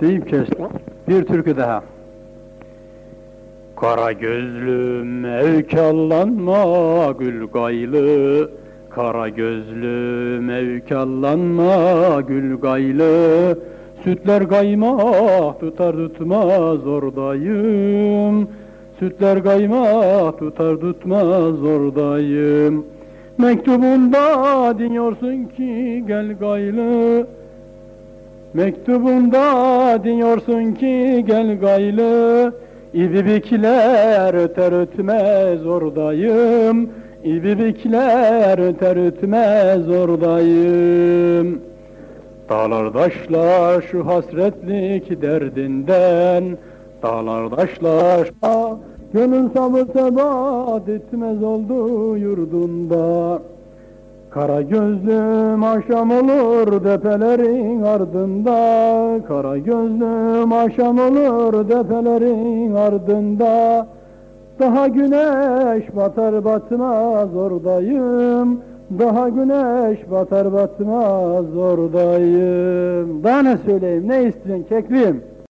deyip kestim. Bir türkü daha. Kara gözlüm evkallanma gül gaylı Kara gözlüm evkallanma gül gaylı Sütler kaymak tutar tutmaz oradayım Sütler kaymak tutar tutmaz oradayım Mektubunda diyorsun ki gel gaylı Mektubunda diyorsun ki gel gaylı İbibikler öter ötmez oradayım İbibikler öter ötmez oradayım. Dağlar taşlar şu hasretlik derdinden Dağlar taşlar ah, Gönül sabır sebat etmez oldu yurdunda Kara gözlüm akşam olur depelerin ardında. Kara gözlüm akşam olur depelerin ardında. Daha güneş batar batmaz oradayım. Daha güneş batar batmaz oradayım. Daha ne söyleyeyim ne istiyorsun kekliyim